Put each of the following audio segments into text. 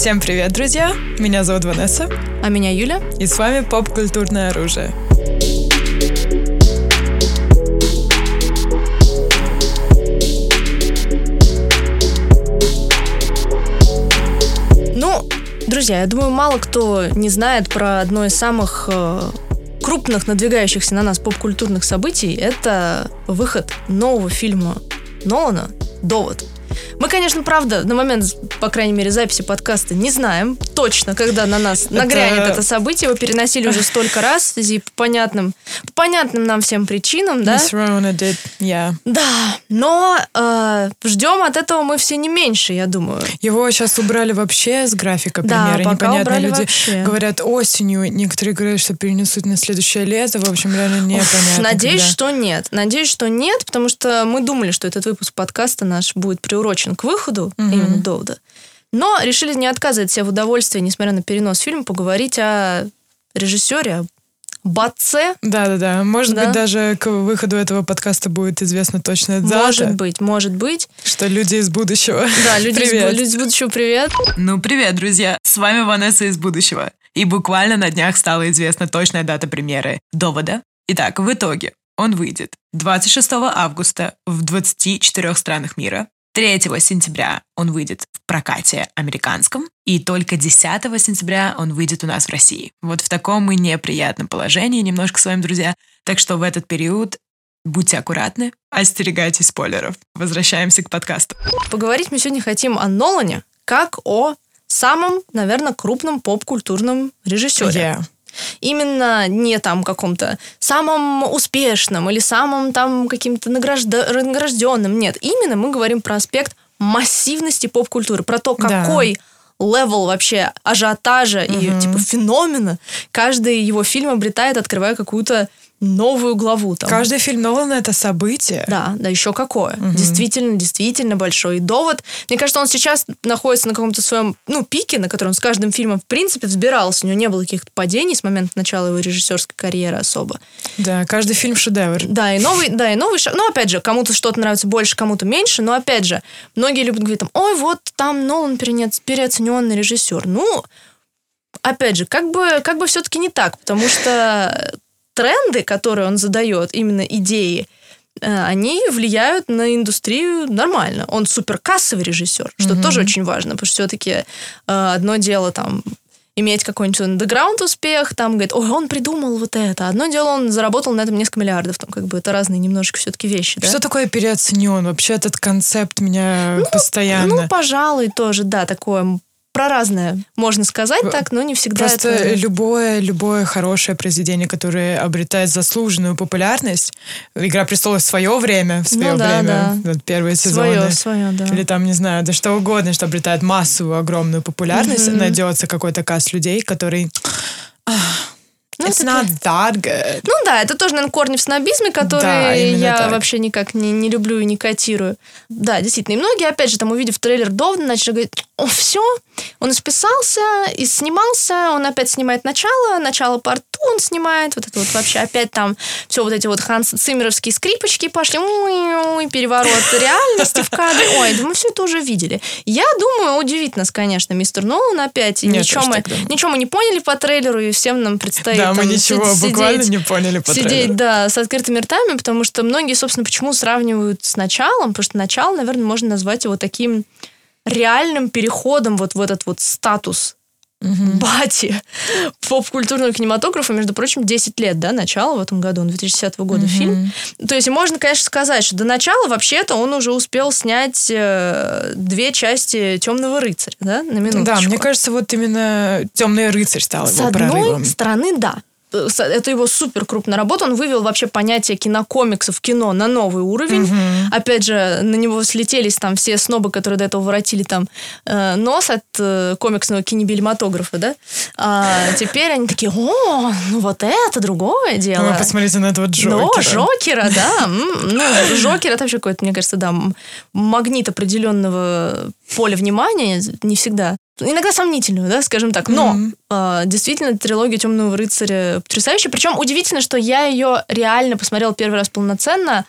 Всем привет, друзья! Меня зовут Ванесса. А меня Юля. И с вами поп-культурное оружие. Ну, друзья, я думаю, мало кто не знает про одно из самых э, крупных надвигающихся на нас поп-культурных событий. Это выход нового фильма Нолана «Довод». Мы, конечно, правда, на момент, по крайней мере, записи подкаста не знаем точно, когда на нас это... нагрянет это событие. Его переносили уже столько раз в связи по понятным, по понятным нам всем причинам, да? Did, yeah. Да, но э, ждем от этого мы все не меньше, я думаю. Его сейчас убрали вообще с графика премьеры. Да, Непонятно, люди вообще. говорят осенью, некоторые говорят, что перенесут на следующее лето. В общем, реально непонятно. Надеюсь, когда. что нет. Надеюсь, что нет, потому что мы думали, что этот выпуск подкаста наш будет приурочен к выходу mm-hmm. именно Довода. Но решили не отказывать себе в удовольствии, несмотря на перенос фильма, поговорить о режиссере, о Батце. Да-да-да. Может да? быть, даже к выходу этого подкаста будет известна точная дата. Может быть, может быть. Что люди из будущего. Да, люди, привет. Из, люди из будущего, привет. Ну, привет, друзья. С вами Ванесса из будущего. И буквально на днях стала известна точная дата премьеры «Довода». Итак, в итоге он выйдет 26 августа в 24 странах мира, 3 сентября он выйдет в прокате американском, и только 10 сентября он выйдет у нас в России. Вот в таком мы неприятном положении немножко с вами, друзья. Так что в этот период будьте аккуратны, остерегайтесь спойлеров. Возвращаемся к подкасту. Поговорить мы сегодня хотим о Нолане, как о самом, наверное, крупном поп-культурном режиссере. Yeah именно не там каком-то самом успешном или самом там каким-то награжда- награжденным. Нет, именно мы говорим про аспект массивности поп-культуры, про то, какой да. level вообще ажиотажа угу. и типа феномена каждый его фильм обретает, открывая какую-то новую главу. Там. Каждый фильм Нолана это событие. Да, да, еще какое. Угу. Действительно, действительно большой довод. Мне кажется, он сейчас находится на каком-то своем, ну, пике, на котором с каждым фильмом, в принципе, взбирался. У него не было каких-то падений с момента начала его режиссерской карьеры особо. Да, каждый фильм шедевр. Да, и новый, да, и новый шаг. Ну, опять же, кому-то что-то нравится больше, кому-то меньше, но, опять же, многие любят говорить там, ой, вот там Нолан переоцененный режиссер. Ну, опять же, как бы, как бы все-таки не так, потому что тренды, которые он задает, именно идеи, э, они влияют на индустрию нормально. Он суперкассовый режиссер, что mm-hmm. тоже очень важно, потому что все-таки э, одно дело там иметь какой-нибудь андеграунд успех, там говорит, ой, он придумал вот это. Одно дело, он заработал на этом несколько миллиардов, там как бы это разные немножко все-таки вещи. Да? Что такое переоценен? Вообще этот концепт меня ну, постоянно... Ну, пожалуй, тоже, да, такое про разное можно сказать так, но не всегда Просто это... любое, любое хорошее произведение, которое обретает заслуженную популярность, «Игра престолов» в свое время, в свое ну, да, время, да. вот первые свое, сезоны. Свое, да. Или там, не знаю, да что угодно, что обретает массовую, огромную популярность, mm-hmm. найдется какой-то каст людей, который ну, It's not that good. Ну да, это тоже, наверное, корни в снобизме, которые да, я так. вообще никак не, не люблю и не котирую. Да, действительно. И многие, опять же, там, увидев трейлер Довна, начали говорить, о, все, он исписался, и снимался, он опять снимает начало, начало порту он снимает, вот это вот вообще опять там все вот эти вот Ханс Циммеровские скрипочки пошли, ой, переворот реальности в кадре. Ой, да мы все это уже видели. Я думаю, удивит нас, конечно, мистер Нолан опять. И Нет, ничего, мы, ничего мы не поняли по трейлеру, и всем нам предстоит Да, мы там, ничего сидеть, буквально не поняли по Сидеть, трейлеру. да, с открытыми ртами, потому что многие, собственно, почему сравнивают с началом, потому что начало, наверное, можно назвать его таким реальным переходом вот в этот вот статус угу. бати поп-культурного кинематографа, между прочим, 10 лет, да, начало в этом году, он 2010 года угу. фильм. То есть можно, конечно, сказать, что до начала вообще-то он уже успел снять э, две части Темного рыцаря, да, на минуточку. Да, мне кажется, вот именно Темный рыцарь стал С его прорывом. С одной стороны, да это его супер крупная работа. Он вывел вообще понятие кинокомиксов кино на новый уровень. Угу. Опять же, на него слетелись там все снобы, которые до этого воротили там э, нос от э, комиксного кинематографа, да. А теперь они такие, о, ну вот это другое дело. Ну, посмотрите на этого Джокера. Ну, Джокера, да. Ну, Джокер это вообще какой-то, мне кажется, да, магнит определенного поля внимания, не всегда иногда сомнительную, да, скажем так. Но mm-hmm. э, действительно трилогия Темного рыцаря потрясающая. Причем удивительно, что я ее реально посмотрела первый раз полноценно,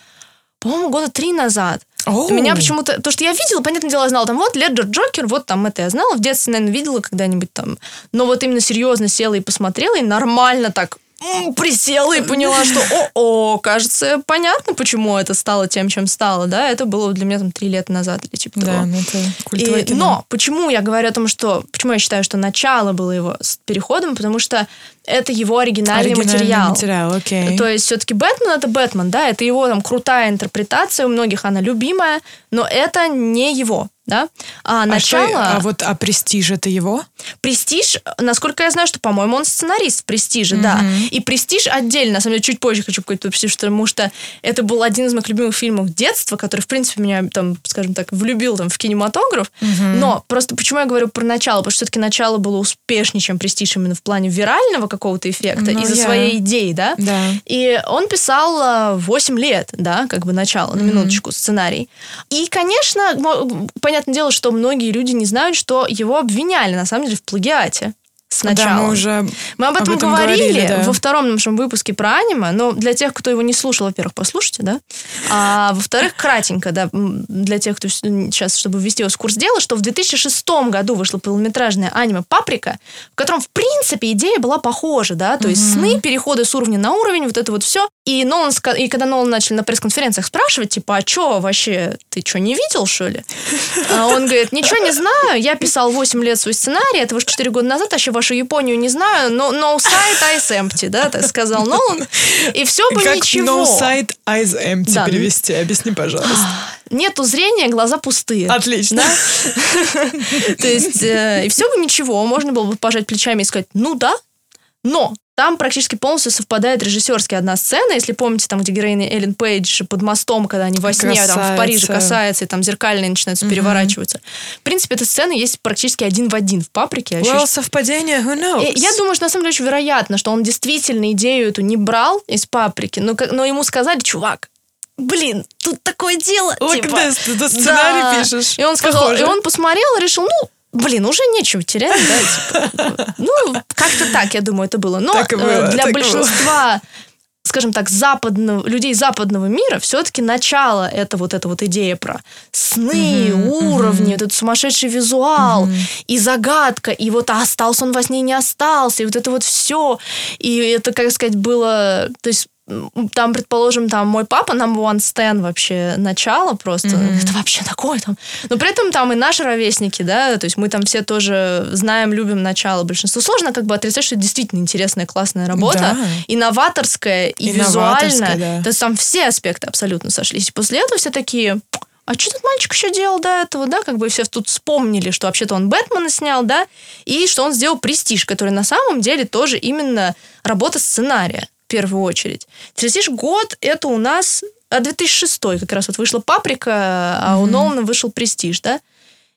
по-моему, года три назад. Оу. Меня почему-то... То, что я видела, понятное дело, я знала, там, вот, Леджер Джокер, вот там это я знала. В детстве, наверное, видела когда-нибудь там. Но вот именно серьезно села и посмотрела, и нормально так присела и поняла, что, о-о, кажется, понятно, почему это стало тем, чем стало, да? Это было для меня там три лета назад или типа того. Да, ну это культовое И- кино. но почему я говорю о том, что почему я считаю, что начало было его с переходом, потому что это его оригинальный, Оригинальный материал. материал, окей. То есть все-таки Бэтмен это Бэтмен, да, это его там крутая интерпретация, у многих она любимая, но это не его, да. А, А начало, что- а вот а престиж это его? Престиж, насколько я знаю, что, по-моему, он сценарист в Престиже, да. И Престиж отдельно, на самом деле, чуть позже хочу про Престиж, потому что это был один из моих любимых фильмов детства, который, в принципе, меня, там, скажем так, влюбил там, в кинематограф. Но просто почему я говорю про начало? Потому что все-таки начало было успешнее, чем Престиж именно в плане вирального какого-то эффекта Ну, из-за я- своей идеи, да? Да. И он писал э, 8 лет, да, как бы начало, на минуточку, сценарий. И, конечно, мо- понятное дело, что многие люди не знают, что его обвиняли, на самом деле, в плагиате сначала. Да, мы уже Мы об этом, об этом говорили, говорили, да. во втором нашем выпуске про аниме, но для тех, кто его не слушал, во-первых, послушайте, да, а во-вторых, кратенько, да, для тех, кто сейчас, чтобы ввести вас в курс дела, что в 2006 году вышло полнометражное аниме «Паприка», в котором, в принципе, идея была похожа, да, то есть сны, переходы с уровня на уровень, вот это вот все. И, Нолан, и когда Нолан начали на пресс-конференциях спрашивать, типа, а что вообще, ты что, не видел, что ли? А он говорит, ничего не знаю, я писал 8 лет свой сценарий, это уж 4 года назад, а еще вашу Японию не знаю, но no site eyes empty, да, так сказал Нолан. И все бы как ничего. no sight, eyes empty Да. перевести? Объясни, пожалуйста. Нету зрения, глаза пустые. Отлично. То есть, э, и все бы ничего, можно было бы пожать плечами и сказать, ну да, но там практически полностью совпадает режиссерски одна сцена, если помните, там, где героиня Эллен Пейдж под мостом, когда они во сне там, в Париже касаются, и там зеркальные начинаются переворачиваться. В принципе, эта сцена есть практически один в один в «Паприке». Well, Ощущ- совпадение, who knows? Э, Я думаю, что на самом деле очень вероятно, что он действительно идею эту не брал из паприки, но, но ему сказали, чувак, блин, тут такое дело. Look типа, this, ты сценарий да. пишешь. И он сказал, Похоже. и он посмотрел и решил, ну, блин, уже нечего терять, да, типа. Ну, как-то так, я думаю, это было. Но э, было, для большинства скажем так, западного, людей западного мира все-таки начало это вот эта вот идея про сны, уровни, вот этот сумасшедший визуал и загадка, и вот а остался он во сне, не остался, и вот это вот все. И это, как сказать, было... То есть там, предположим, там мой папа number one stan вообще начало просто. Это вообще такое там. Но при этом там и наши ровесники, да, то есть мы там все тоже знаем, любим начало большинство. Сложно как бы отрицать, что это действительно интересная, классная работа. Да. И новаторская, и, И визуальная. да. То есть там все аспекты абсолютно сошлись. И после этого все такие... А что тут мальчик еще делал до этого, да? Как бы все тут вспомнили, что вообще-то он Бэтмена снял, да? И что он сделал «Престиж», который на самом деле тоже именно работа сценария первую очередь. «Престиж» год — это у нас а 2006 как раз вот вышла «Паприка», а у Нолана вышел «Престиж», да?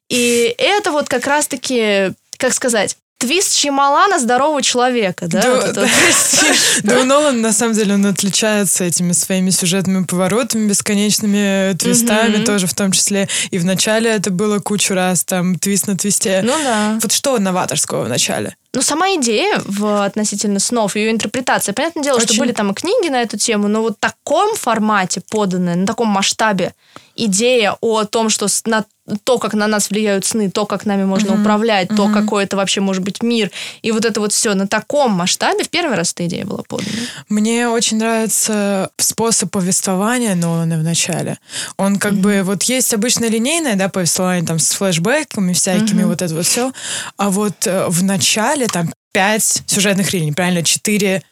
И это вот как раз-таки, как сказать, твист Шьямалана здорового человека, да? Да, Вот да. Да, у Нолана, на самом деле, он отличается этими своими сюжетными поворотами, бесконечными твистами Мгм. тоже в том числе. И в начале это было кучу раз, там, твист на твисте. Ну да. Вот что новаторского в начале? Ну, сама идея в относительно снов, ее интерпретация. Понятное дело, что Очень. были там и книги на эту тему, но вот в таком формате поданная, на таком масштабе идея о том, что на то, как на нас влияют сны, то, как нами можно управлять, то, какой это вообще может быть мир, и вот это вот все на таком масштабе в первый раз эта идея была подана. Мне очень нравится способ повествования Нолана в начале. Он как бы, вот есть обычно линейное, да, повествование там с флешбэками всякими, вот это вот все. А вот э, в начале там пять сюжетных линий, правильно, четыре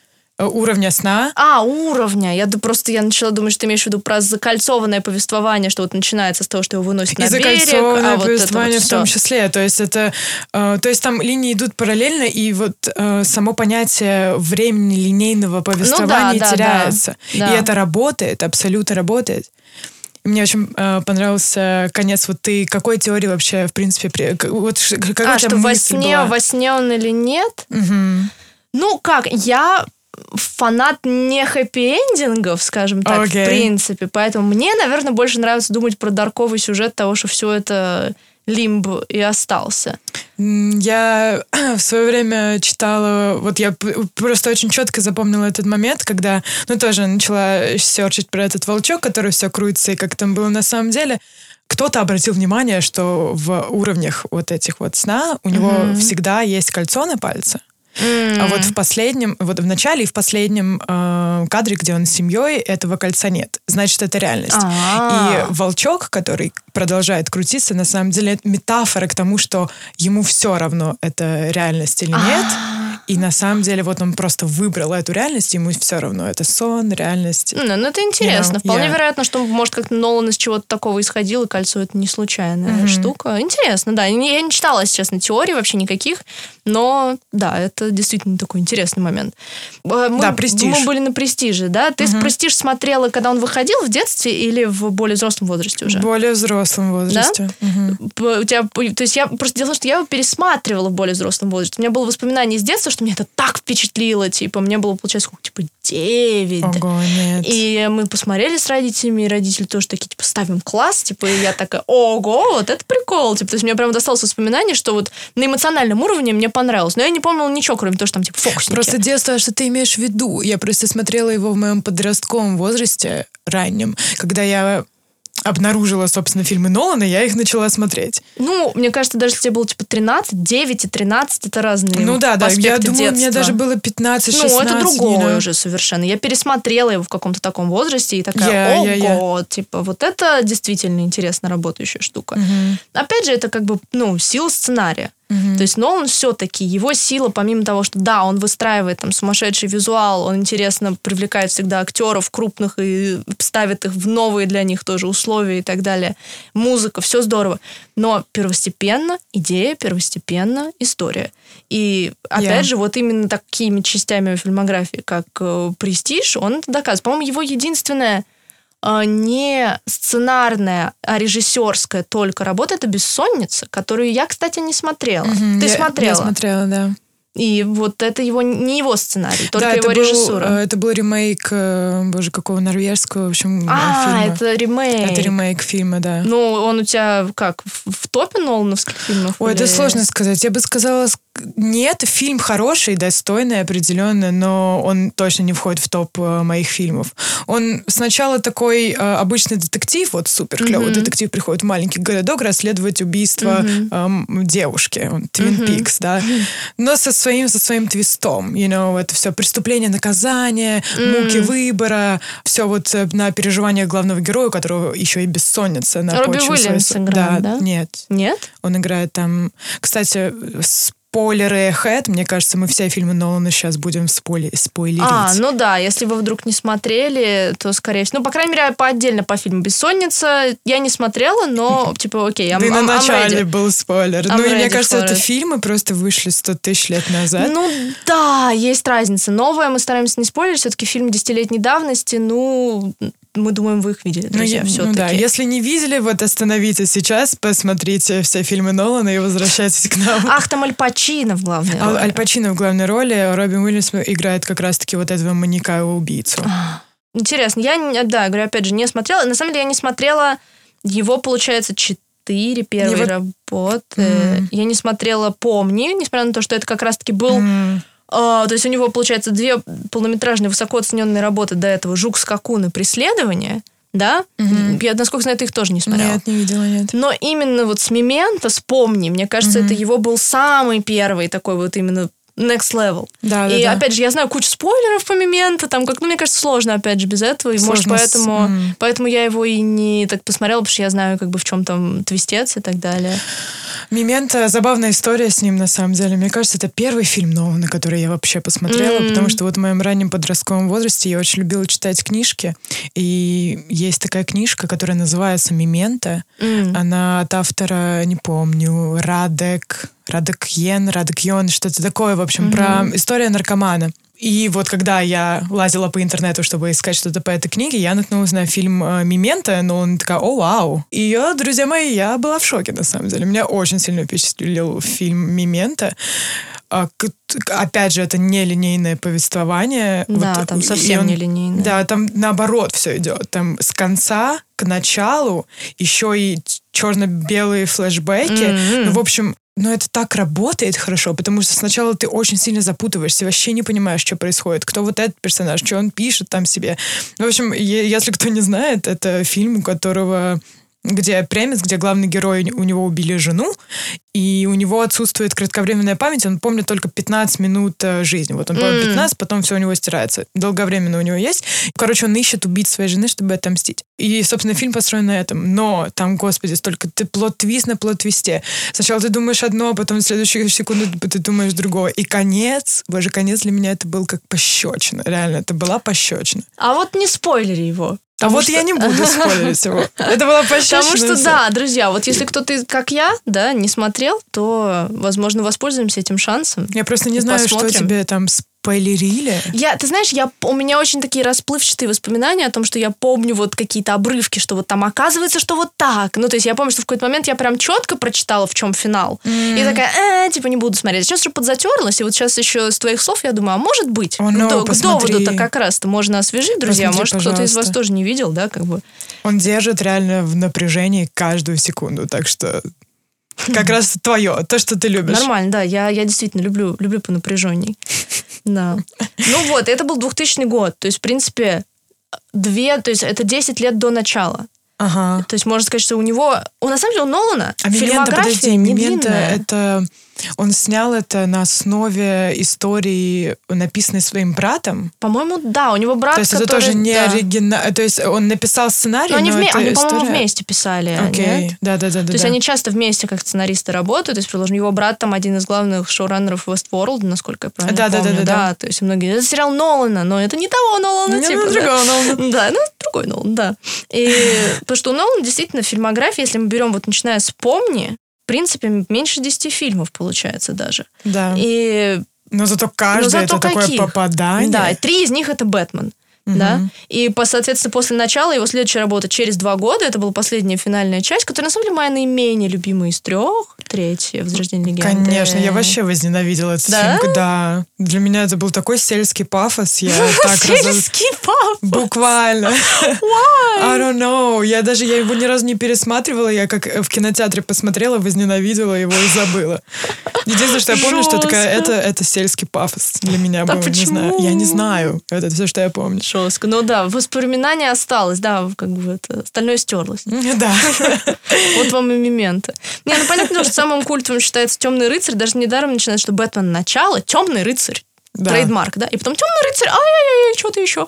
уровня сна. А, уровня. Я просто я начала думать, что ты имеешь в виду про закольцованное повествование, что вот начинается с того, что его выносят И на берег, а вот повествование вот в том числе. То есть это, э, то есть там линии идут параллельно, и вот э, само понятие времени линейного повествования Ну да, да, теряется. да, да. И это работает, абсолютно работает. Мне очень э, понравился конец. Вот ты какой теории вообще, в принципе, при... вот какая А, что во сне, была? во сне он или нет? Мгм. Ну, как, я фанат не хэппи-эндингов, скажем так, Окей. в принципе. Поэтому мне, наверное, больше нравится думать про дарковый сюжет того, что все это лимб и остался. Я в свое время читала, вот я просто очень четко запомнила этот момент, когда, ну, тоже начала серчить про этот волчок, который все крутится, и как там было на самом деле. Кто-то обратил внимание, что в уровнях вот этих вот сна у него mm-hmm. всегда есть кольцо на пальце. Mm. А вот в последнем, вот в начале и в последнем э, кадре, где он с семьей, этого кольца нет. Значит, это реальность. А-а-а. И волчок, который продолжает крутиться, на самом деле это метафора к тому, что ему все равно, это реальность или нет. А-а-а. И на самом деле вот он просто выбрал эту реальность, ему все равно, это сон, реальность. Ну, ну это интересно. You know, Вполне yeah. вероятно, что, может, как-то Нолан из чего-то такого исходил, и кольцо это не случайная mm-hmm. штука. Интересно, да. Я не читала, если честно, теорий вообще никаких, но да, это действительно такой интересный момент. Э, мы, да, престиж. Мы были на престиже, да? Ты mm-hmm. престиж смотрела, когда он выходил в детстве или в более взрослом возрасте уже? В более взрослом возрасте. Да? Mm-hmm. У тебя, то есть я просто дело что я его пересматривала в более взрослом возрасте. У меня было воспоминание из детства, что меня это так впечатлило. Типа, мне было, получается, сколько? Типа, 9. Ого, нет. И мы посмотрели с родителями, и родители тоже такие, типа, ставим класс. Типа, и я такая, ого, вот это прикол. Типа, то есть мне прям досталось воспоминание, что вот на эмоциональном уровне мне понравилось. Но я не помнила ничего, кроме того, что там, типа, фокусники. Просто детство, что ты имеешь в виду? Я просто смотрела его в моем подростковом возрасте раннем, когда я обнаружила, собственно, фильмы Нолана, я их начала смотреть. Ну, мне кажется, даже если тебе было типа 13, 9 и 13 это разные Ну да, да, я думаю, детства. мне даже было 15, 16. Ну, это другое уже совершенно. Я пересмотрела его в каком-то таком возрасте и такая, yeah, ого, yeah, yeah. типа, вот это действительно интересно работающая штука. Mm-hmm. Опять же, это как бы, ну, сила сценария. Mm-hmm. То есть Нолан все-таки, его сила, помимо того, что да, он выстраивает там сумасшедший визуал, он интересно привлекает всегда актеров крупных и ставит их в новые для них тоже условия и так далее. Музыка, все здорово. Но первостепенно идея, первостепенно история. И опять yeah. же, вот именно такими частями фильмографии, как э, «Престиж», он это доказывает. По-моему, его единственная не сценарная, а режиссерская только работа, это «Бессонница», которую я, кстати, не смотрела. Угу, Ты я, смотрела? Я смотрела, да. И вот это его не его сценарий, только да, его это режиссура. Был, это был ремейк, э, боже, какого норвежского, в общем, а, фильма. это ремейк. Это ремейк фильма, да. Ну, он у тебя как, в топе Нолановских фильмов? Ой, или... это сложно сказать. Я бы сказала, нет, фильм хороший, достойный, определенно, но он точно не входит в топ э, моих фильмов. Он сначала такой э, обычный детектив, вот супер клевый mm-hmm. детектив приходит в маленький городок расследовать убийство mm-hmm. э, девушки, Твин mm-hmm. Пикс, да, но со своим со своим твистом, you know, это все преступление, наказание, mm-hmm. муки выбора, все вот э, на переживаниях главного героя, у которого еще и бессонница на Робби почве Уильямс своей... играет, да, да? Нет. Нет? Он играет там, кстати, с спойлеры Хэт. Мне кажется, мы все фильмы Нолана сейчас будем спойлер, спойлерить. А, ну да, если вы вдруг не смотрели, то скорее всего... Ну, по крайней мере, по отдельно по фильму «Бессонница» я не смотрела, но, типа, окей, I'm, Да и на I'm, начале I'm был спойлер. I'm ну, и мне кажется, это фильмы просто вышли 100 тысяч лет назад. Ну, да, есть разница. Новое мы стараемся не спойлерить. Все-таки фильм десятилетней давности, ну, мы думаем, вы их видели, друзья, ну, все-таки. Ну да, если не видели, вот остановитесь сейчас, посмотрите все фильмы Нолана и возвращайтесь к нам. Ах, там Аль Пачино в главной а, роли. Аль Пачино в главной роли, Робин Уильямс играет как раз-таки вот этого маньяка-убийцу. Интересно, я, да, говорю, опять же, не смотрела. На самом деле, я не смотрела его, получается, четыре первые его... работы. Mm. Я не смотрела «Помни», несмотря на то, что это как раз-таки был... Mm а, то есть у него, получается, две полнометражные высоко оцененные работы до этого «Жук, скакун» и «Преследование». Да? Угу. Я, насколько знаю, ты их тоже не смотрела. Нет, не видела, нет. Но именно вот с «Мемента», вспомни, мне кажется, угу. это его был самый первый такой вот именно next level. Да, и да, опять же, я знаю кучу спойлеров по моменту, там как, ну, мне кажется, сложно, опять же, без этого. И, может, поэтому, mm. поэтому я его и не так посмотрела, потому что я знаю, как бы, в чем там твистец и так далее. Мемента, забавная история с ним, на самом деле. Мне кажется, это первый фильм новый, на который я вообще посмотрела, mm. потому что вот в моем раннем подростковом возрасте я очень любила читать книжки, и есть такая книжка, которая называется «Мемента». Mm. Она от автора, не помню, Радек Радокьен, Радокьон, что-то такое, в общем, mm-hmm. про историю наркомана. И вот когда я лазила по интернету, чтобы искать что-то по этой книге, я наткнулась на фильм э, «Мимента», но он такая, о, вау. И я, друзья мои, я была в шоке, на самом деле. Меня очень сильно впечатлил фильм «Мимента». А, опять же, это нелинейное повествование. Да, вот, там совсем он, нелинейное. Да, там наоборот все идет. Там с конца к началу еще и черно-белые флешбеки. Mm-hmm. Ну, в общем, но это так работает хорошо, потому что сначала ты очень сильно запутываешься, вообще не понимаешь, что происходит, кто вот этот персонаж, что он пишет там себе. В общем, если кто не знает, это фильм, у которого где премис, где главный герой, у него убили жену, и у него отсутствует кратковременная память, он помнит только 15 минут э, жизни. Вот он помнит М. 15, потом все у него стирается. Долговременно у него есть. Короче, он ищет убить своей жены, чтобы отомстить. И, собственно, фильм построен на этом. Но там, господи, столько ты плод-твист на плод-твисте. Сначала ты думаешь одно, а потом в следующую секунду ты думаешь другое. И конец, боже, конец для меня это был как пощечина. Реально, это была пощечина. А вот не спойлери его. А вот что- я не буду спойлерить его. Это была пощечина. Потому что, да, друзья, вот если кто-то, как я, да, не смотрел, то, возможно, воспользуемся этим шансом. Я просто не знаю, что тебе там спойлерили. Я, ты знаешь, я, у меня очень такие расплывчатые воспоминания о том, что я помню вот какие-то обрывки, что вот там оказывается, что вот так. Ну, то есть я помню, что в какой-то момент я прям четко прочитала, в чем финал. И такая, э, типа, не буду смотреть. Сейчас уже подзатерлась, и вот сейчас еще с твоих слов я думаю, а может быть? О, к ну, до- к доводу-то как раз-то можно освежить, друзья. Посмотри, может, кто-то из вас пожалуйста. тоже не видел, да, как бы. Он держит реально в напряжении каждую секунду, так что как раз твое, то, что ты любишь. Нормально, да. Я, я действительно люблю, люблю по напряжению. Да. Ну вот, это был 2000 год. То есть, в принципе, две, то есть это 10 лет до начала. Ага. То есть можно сказать, что у него... У, на самом деле у Нолана А фильмография подожди, не длинная. это... Он снял это на основе истории, написанной своим братом. По-моему, да, у него брат, то есть это который... тоже не да. оригинал... То есть он написал сценарий, Но они, но вме- это они, по-моему, вместе писали, Окей, нет? да-да-да. То есть они часто вместе как сценаристы работают. То есть, предложим, его брат там один из главных шоураннеров Westworld, насколько я правильно Да, да, да, помню. да, да. То есть многие... Это сериал Нолана, но это не того Нолана, Не, типа, ну, да. другого Нолана. Да, ну, другой Нолан, да. И потому что у Нолана действительно фильмография, если мы берем вот начиная с «Помни», в принципе, меньше 10 фильмов получается даже. Да. И Но зато каждый Но зато это такое каких? попадание. да, три из них это Бэтмен. Да? И, по, соответственно, после начала его следующая работа через два года, это была последняя финальная часть, которая, на самом деле, моя наименее любимая из трех. Третья, «Возрождение легенды». Конечно, я вообще возненавидела этот Да? фильм. Да. Для меня это был такой сельский пафос. Я так Сельский папа. Буквально. I don't know. Я даже я его ни разу не пересматривала. Я как в кинотеатре посмотрела, возненавидела его и забыла. Единственное, что я помню, что такая, это, это сельский пафос для меня был. Не знаю. Я не знаю. Это все, что я помню. Жестко. Ну да, воспоминание осталось, да, как бы это, остальное стерлось. Да. Вот вам и мементо. Не, ну понятно, что самым культовым считается темный рыцарь. Даже недаром начинает, что Бэтмен начало, темный рыцарь. Да. Trademark, да? И потом темный рыцарь, ай-яй-яй, что-то еще.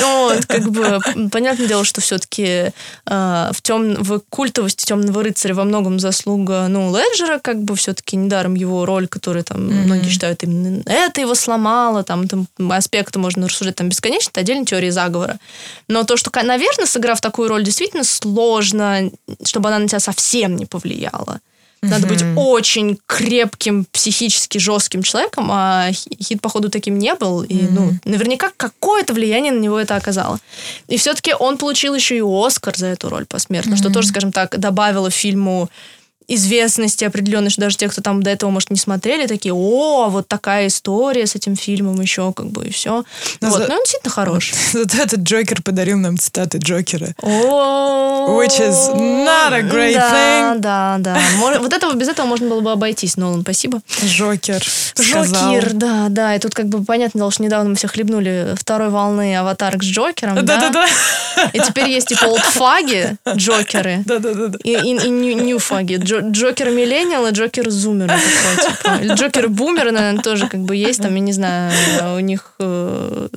Ну, вот, как бы, понятное дело, что все-таки в, тем, в культовости темного рыцаря во многом заслуга, ну, Леджера, как бы все-таки недаром его роль, которую там многие считают именно это его сломало, там, там аспекты можно рассуждать там бесконечно, это отдельная теория заговора. Но то, что, наверное, сыграв такую роль, действительно сложно, чтобы она на тебя совсем не повлияла. Надо быть очень крепким, психически жестким человеком, а Хи- Хит, походу, таким не был. И, ну, наверняка какое-то влияние на него это оказало. И все-таки он получил еще и Оскар за эту роль посмертно, что тоже, скажем так, добавило фильму известности определенной, что даже те, кто там до этого, может, не смотрели, такие, о, вот такая история с этим фильмом еще, как бы, и все. Ну, вот, за- но он действительно хорош. Зато этот Джокер подарил нам цитаты Джокера. О, Which is not a great да, thing. Да, да, Мож- Вот этого, без этого можно было бы обойтись, Нолан, спасибо. Джокер. Джокер, да, да. И тут как бы понятно дело, что недавно мы все хлебнули второй волны аватарок с Джокером, да? Да-да-да. И теперь есть типа олдфаги Джокеры. Да-да-да. И, и, и нью- ньюфаги. Джо- Джокер миллениал и Джокер зумер. типа. Джокер бумер, наверное, тоже как бы есть. Там, я не знаю, у них... э,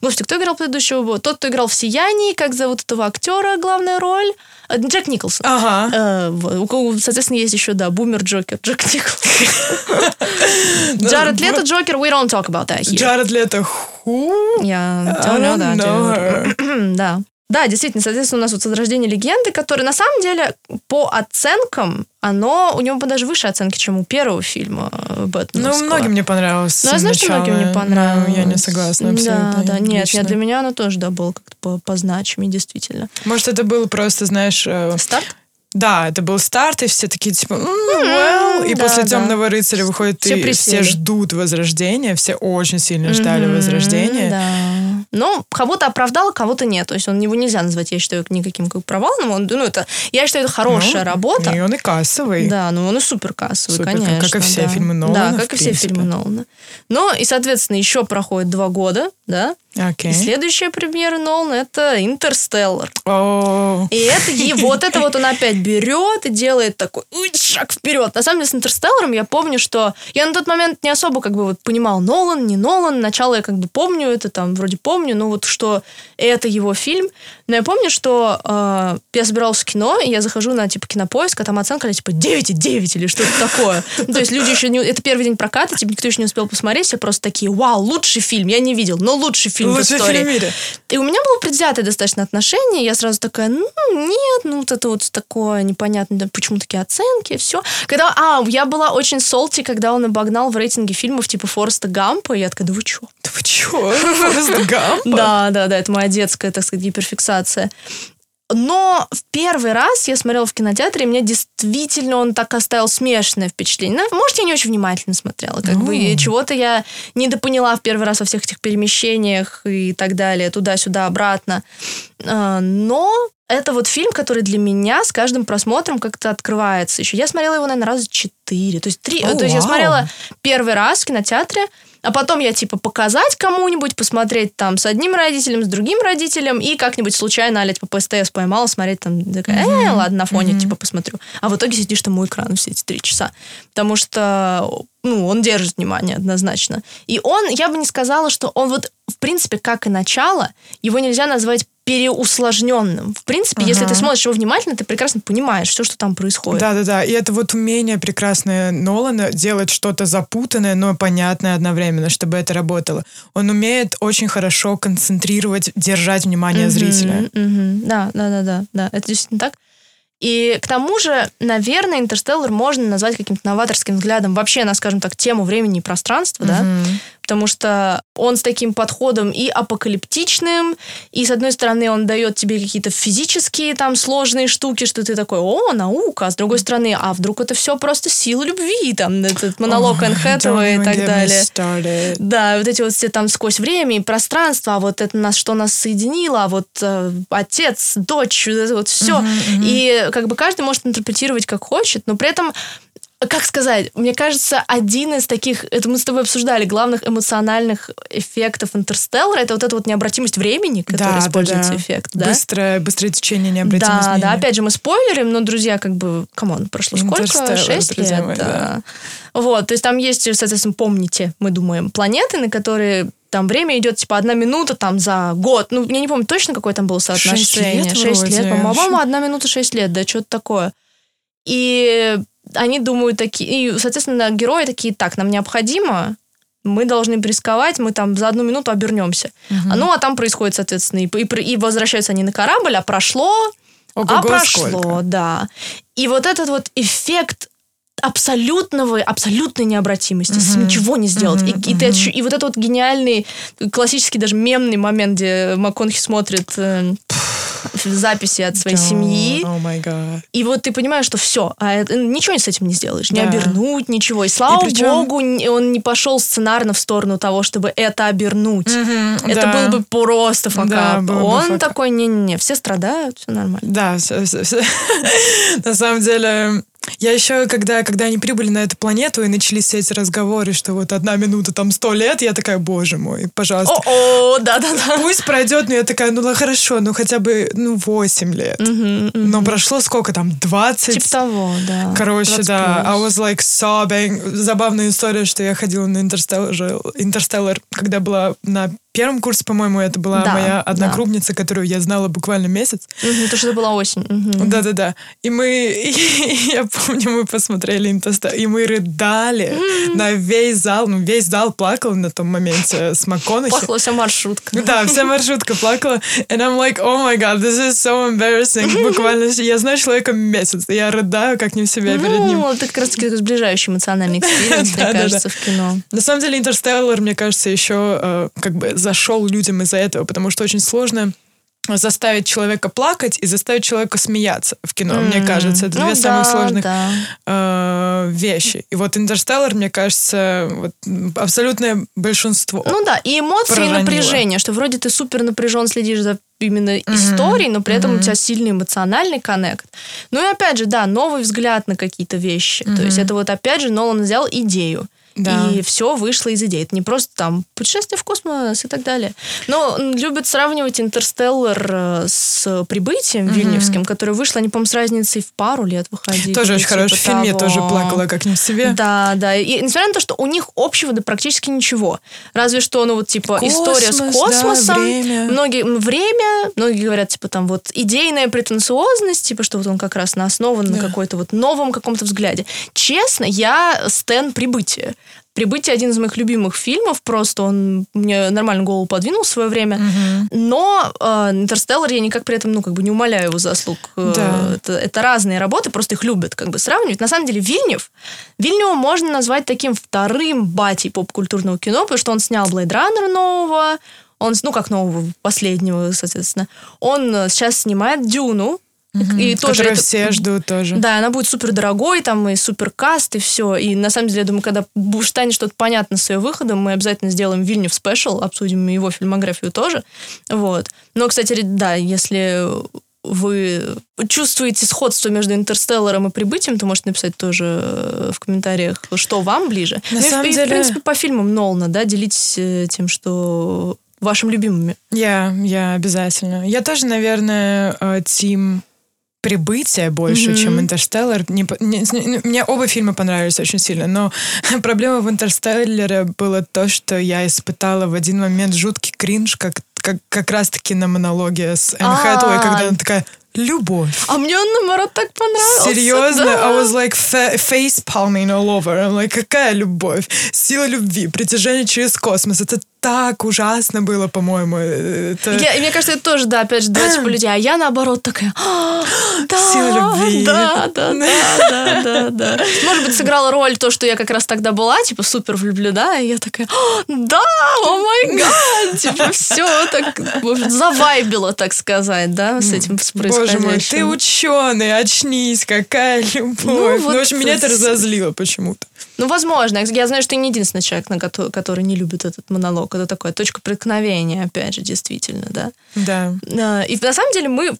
Господи, кто играл предыдущего? Тот, кто играл в «Сиянии», как зовут этого актера, главная роль? Э, Джек Николсон. Ага. Э. У кого, соответственно, есть еще, да, бумер Джокер, Джек Николсон. Джаред Лето Джокер, we don't talk about that here. Джаред Лето. Ху? Я don't know that. Да. Да, действительно, соответственно, у нас вот «Возрождение легенды», который на самом деле по оценкам, оно, у него даже выше оценки, чем у первого фильма э, Бэтменовского. Ну, многим не понравилось. Ну, я знаю, что многим не понравилось. Ну, я не согласна абсолютно. Да, да, нет, лично. нет, для меня оно тоже, да, было как-то по- позначимее, действительно. Может, это был просто, знаешь... э, Старт? Да, это был старт, и все такие, типа, «М, well. И да, после да. «Темного рыцаря» выходит, Все и присели. все ждут возрождения, все очень сильно ждали Мгм, возрождения. Да. Но кого-то оправдал, кого-то нет. То есть он его нельзя назвать, я считаю, никаким как провалом. Он, ну, это, я считаю, это хорошая Ну, работа. И он и кассовый. Да, ну он и супер кассовый, Супер, конечно. как и все да. фильмы Нолана, Да, как и все фильмы Нолана. Ну, и, соответственно, еще проходит два года, да. Окей. И следующая премьера Нолана — это «Интерстеллар». О, И это и вот это вот он опять берет и делает такой «Уй, шаг вперед. На самом деле с Интерстелларом я помню, что я на тот момент не особо как бы вот понимал Нолан, не Нолан. Начало я как бы помню это там вроде помню, но вот что это его фильм. Но я помню, что э, я собиралась в кино, и я захожу на типа кинопоиск, а там оценка типа 9,9 или что-то такое. Ну, то есть люди еще не... Это первый день проката, типа никто еще не успел посмотреть, все просто такие «Вау, лучший фильм!» Я не видел, но лучший фильм в истории. фильм в мире. И у меня было предвзятое достаточно отношение. Я сразу такая, ну, нет, ну, вот это вот такое непонятно, да, почему такие оценки, все. Когда, а, я была очень солти, когда он обогнал в рейтинге фильмов типа Фореста Гампа, и я такая, да вы чё? да вы чё? Форест Гампа? Да, да, да, это моя детская, так сказать, гиперфиксация. Но в первый раз я смотрела в кинотеатре, и мне действительно он так оставил смешанное впечатление. Ну, может, я не очень внимательно смотрела. Как бы Ну. чего-то я недопоняла в первый раз во всех этих перемещениях и так далее, туда-сюда, обратно. А, Но это вот фильм, который для меня с каждым просмотром как-то открывается еще. Я смотрела его, наверное, раза четыре. То есть, три, О, то есть я смотрела первый раз в кинотеатре, а потом я, типа, показать кому-нибудь, посмотреть там с одним родителем, с другим родителем, и как-нибудь случайно, алять по ПСТС поймала, смотреть там, такая, э, ладно, на фоне, типа, посмотрю. А в итоге сидишь там у экрана все эти три часа. Потому что, ну, он держит внимание однозначно. И он, я бы не сказала, что он вот, в принципе, как и начало, его нельзя назвать переусложненным. В принципе, если Ага. ты смотришь его внимательно, ты прекрасно понимаешь все, что там происходит. Да-да-да, и это вот умение прекрасное Нолана делать что-то запутанное, но понятное одновременно, чтобы это работало. Он умеет очень хорошо концентрировать, держать внимание зрителя. Да, да, да, да, да, это действительно так. И к тому же, наверное, «Интерстеллар» можно назвать каким-то новаторским взглядом вообще на, скажем так, тему времени и пространства, да, Мгм. Потому что он с таким подходом и апокалиптичным, и, с одной стороны, он дает тебе какие-то физические там сложные штуки, что ты такой, о, наука, а с другой стороны, а вдруг это все просто сила любви, там, этот монолог Энн Хэтэуэй и так далее. Да, вот эти вот все там сквозь время и пространство, а вот это нас, что нас соединило, а вот э, отец, дочь, вот это вот все. И как бы каждый может интерпретировать как хочет, но при этом как сказать, мне кажется, один из таких, это мы с тобой обсуждали, главных эмоциональных эффектов Интерстеллара, это вот эта вот необратимость времени, который Да, да, используется да. эффект, да? Быстрое, быстрое течение, необратимое Да, да, изменение. опять же, мы спойлерим, но, друзья, как бы, come on, прошло сколько? Шесть лет, мои, да. да. Вот, то есть там есть, соответственно, помните, мы думаем, планеты, на которые там время идет типа одна минута там за год. Ну, я не помню точно, какое там было соотношение. лет Шесть лет, по-моему, одна минута шесть лет, да, что-то такое. И они думают такие, и, соответственно, герои такие, так, нам необходимо, мы должны рисковать, мы там за одну минуту обернемся. А, Ну, а там происходит, соответственно, и, и, и возвращаются они на корабль, а прошло, а Ого-го, прошло, сколько. да. И вот этот вот эффект абсолютного, абсолютной необратимости, Мгм. ничего не сделать. Мгм, и, и, ты мгм. ощу- и вот этот вот гениальный, классический даже мемный момент, где МакКонхи смотрит э, записи от своей Да, семьи, и вот ты понимаешь, что все, а это- ничего с этим не сделаешь, не обернуть, ничего. И слава И причем- богу, он не пошел сценарно в сторону того, чтобы это обернуть. Это Да. было бы просто факап. Да, было бы он такой, не-не-не, все страдают, все нормально. Да, все, все, все. На самом деле, я еще, когда, когда они прибыли на эту планету и начались все эти разговоры, что вот одна минута там сто лет, я такая, боже мой, пожалуйста. О, да-да-да. Пусть пройдет, но я такая, ну хорошо, ну хотя бы, ну, 8 лет. Мгм, мгм. Но прошло сколько там, 20? Типа того, да. Короче, 20 да, I was like sobbing. Забавная история, что я ходила на Интерстеллар, Интерстеллар когда была на первом курсе, по-моему, это была Да, моя да. однокрупница, которую я знала буквально месяц. Мгм, Потому что это была осень. Да-да-да. И мы, и я помню, мы посмотрели Интерстеллар, и мы рыдали на весь зал, ну, весь зал плакал на том моменте с МакКонахи. Плакала вся маршрутка. Да, вся маршрутка плакала. And I'm like, oh my god, this is so embarrassing. Буквально, я знаю человека месяц, и я рыдаю как не в себя перед ним. Ну, это как раз таки сближающий эмоциональный experience, мне кажется, в кино. На самом деле, Интерстеллар, мне кажется, еще э, как бы зашел людям из-за этого, потому что очень сложно заставить человека плакать и заставить человека смеяться в кино, мне М, кажется. Это ну две да, самых сложных да. э, вещи. И вот «Интерстеллар», мне кажется, вот, абсолютное большинство. Ну да, и эмоции, Проронило. и напряжение, что вроде ты супер напряжен, следишь за именно историей, но при этом у тебя сильный эмоциональный connect. Ну и опять же, да, новый взгляд на какие-то вещи. То есть это вот опять же Нолан взял идею. Да. И все вышло из идеи. Это не просто там путешествие в космос и так далее. Но любят сравнивать «Интерстеллар» э, с «Прибытием» Вильнюсским, которое вышло, они, по-моему, с разницей в пару лет выходили. Тоже очень типа хороший фильм, я тоже плакала как не в себе. Да, да. И несмотря на то, что у них общего да практически ничего. Разве что, ну вот типа Космос, история с да, космосом. время. Многие время, многие говорят, типа там вот идейная претенциозность, типа что вот он как раз на основан на Да. какой-то вот новом каком-то взгляде. Честно, я стэн прибытия. «Прибытие» один из моих любимых фильмов, просто он мне нормально голову подвинул в свое время. Но э, «Интерстеллар» я никак при этом, ну, как бы не умоляю его заслуг. Э, Да. Это, это разные работы, просто их любят как бы сравнивать. На самом деле Вильнев, Вильнева можно назвать таким вторым батей поп-культурного кино, потому что он снял «Блейд Раннер» нового, он, ну, как нового, последнего, соответственно. Он э, сейчас снимает «Дюну», и тоже это- все ждут тоже. да, она будет супер дорогой, там и супер каст, и все. И на самом деле, я думаю, когда станет что-то понятно с ее выходом, мы обязательно сделаем Вильнюс спешл, обсудим его фильмографию тоже. Вот. Но, кстати, да, если вы чувствуете сходство между «Интерстелларом» и «Прибытием», то можете написать тоже э, в комментариях, что вам ближе. На Ну и, в- самом и, в деле- принципе, по фильмам Нолана, да, делитесь э, тем, что вашим любимыми. Я, я обязательно. Я тоже, наверное, э, тим прибытия больше, Мгм. чем Интерстеллар. Не не- не- мне оба фильма понравились очень сильно, но проблема в Интерстелларе было то, что я испытала в один момент жуткий кринж, как, как, как раз-таки на монологе с Энн А. Хэтэуэй, когда она такая «любовь». А мне он, наоборот, так понравился. Серьезно? да. I was like fa- face palming all over. I'm like, какая любовь? Сила любви, притяжение через космос. Это так ужасно было, по-моему. Это... Я- мне кажется, это тоже, да, опять же, два типа людей. А я, наоборот, такая, «А, да, Сила любви». Да, да, да, да, да, да. Может быть, сыграла роль то, что я как раз тогда была, типа, супер влюблена, и я такая, «А, да, о май гад, типа, все так общем, завайбила, так сказать, да, с этим с Боже мой, ты происходящим. ученый, очнись, какая любовь. Ну, Ну, вот в общем, меня это разозлило почему-то. Ну, возможно. Я знаю, что ты не единственный человек, на кото- который не любит этот монолог. Это такое точка преткновения, опять же, действительно, да. Да. А, И на самом деле мы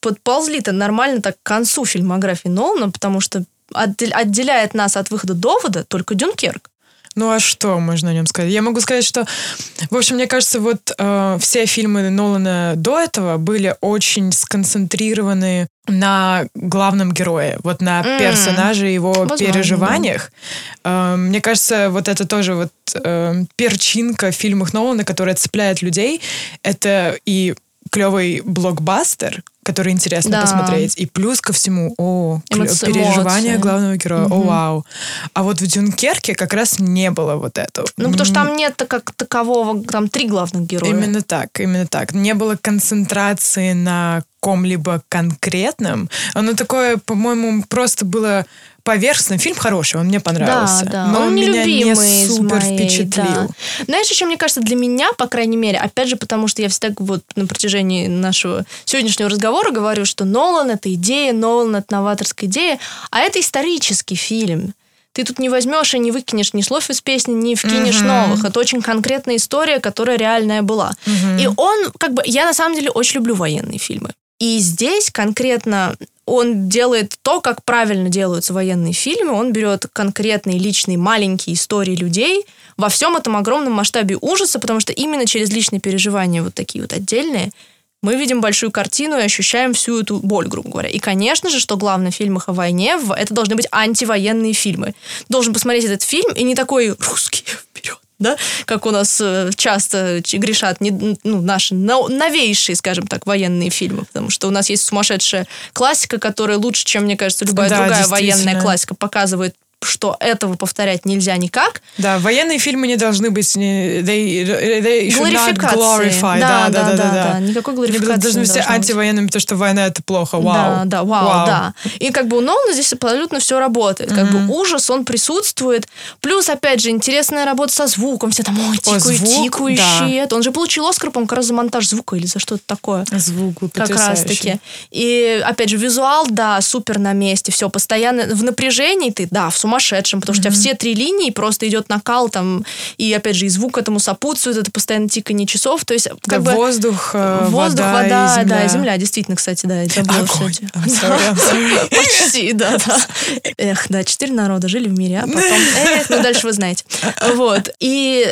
подползли-то нормально так к концу фильмографии Нолана, потому что отделяет нас от выхода довода только Дюнкерк. Ну а что можно о нем сказать? Я могу сказать, что, в общем, мне кажется, вот э, все фильмы Нолана до этого были очень сконцентрированы на главном герое, вот на М. персонаже, его Возможно, переживаниях. Э, мне кажется, вот это тоже вот э, перчинка в фильмах Нолана, которая цепляет людей. Это и клевый блокбастер, который интересно Да. посмотреть. И плюс ко всему, о, Эмоци- переживания эмоции. главного героя, о, вау. А вот в Дюнкерке как раз не было вот этого. Ну, потому что там нет как такового, там три главных героя. Именно так, именно так. Не было концентрации на ком-либо конкретном. Оно такое, по-моему, просто было поверхностным. Фильм хороший, он мне понравился. Да, да. Но он он меня не супер моей, впечатлил. да. Знаешь, еще мне кажется, для меня, по крайней мере, опять же, потому что я всегда вот на протяжении нашего сегодняшнего разговора говорю, что Нолан — это идея, Нолан — это новаторская идея, а это исторический фильм. Ты тут не возьмешь и не выкинешь ни слов из песни, не вкинешь Мгм. новых. Это очень конкретная история, которая реальная была. И он, как бы, я на самом деле очень люблю военные фильмы. И здесь конкретно он делает то, как правильно делаются военные фильмы. Он берет конкретные личные маленькие истории людей во всем этом огромном масштабе ужаса, потому что именно через личные переживания вот такие вот отдельные мы видим большую картину и ощущаем всю эту боль, грубо говоря. И, конечно же, что главное в фильмах о войне, это должны быть антивоенные фильмы. Должен посмотреть этот фильм и не такой русский вперед, да, как у нас э, часто грешат не- ну, наши но- новейшие, скажем так, военные фильмы, потому что у нас есть сумасшедшая классика, которая лучше, чем, мне кажется, любая Да, другая военная классика показывает что этого повторять нельзя никак. Да, военные фильмы не должны быть... They, they glorify. Да, Да, да, да, да, да, да. да. Никакой глорификации должны не быть должно быть. антивоенными, потому что война это плохо. Вау. Да, да, вау, да. И как бы у Нолана здесь абсолютно все работает. Как бы ужас, он присутствует. Плюс, опять же, интересная работа со звуком. Все там, ой, О, тикают, звук, тикающие. Это. Он же получил Оскар, по-моему, как раз за монтаж звука или за что-то такое. Звук был Как раз потрясающий. таки. И, опять же, визуал, да, супер на месте. Все постоянно в напряжении ты, да, в сумасшедшим, потому что у тебя все три линии, просто идет накал там, и опять же и звук этому сопутствует, это постоянно тиканье часов, то есть как Да, бы... воздух, э, Воздух, вода, вода, и земля. да, и земля, действительно, кстати, да, это было, sorry. Почти, да, да. Эх, да, четыре народа жили в мире, а потом... Эх, ну дальше вы знаете. Вот. И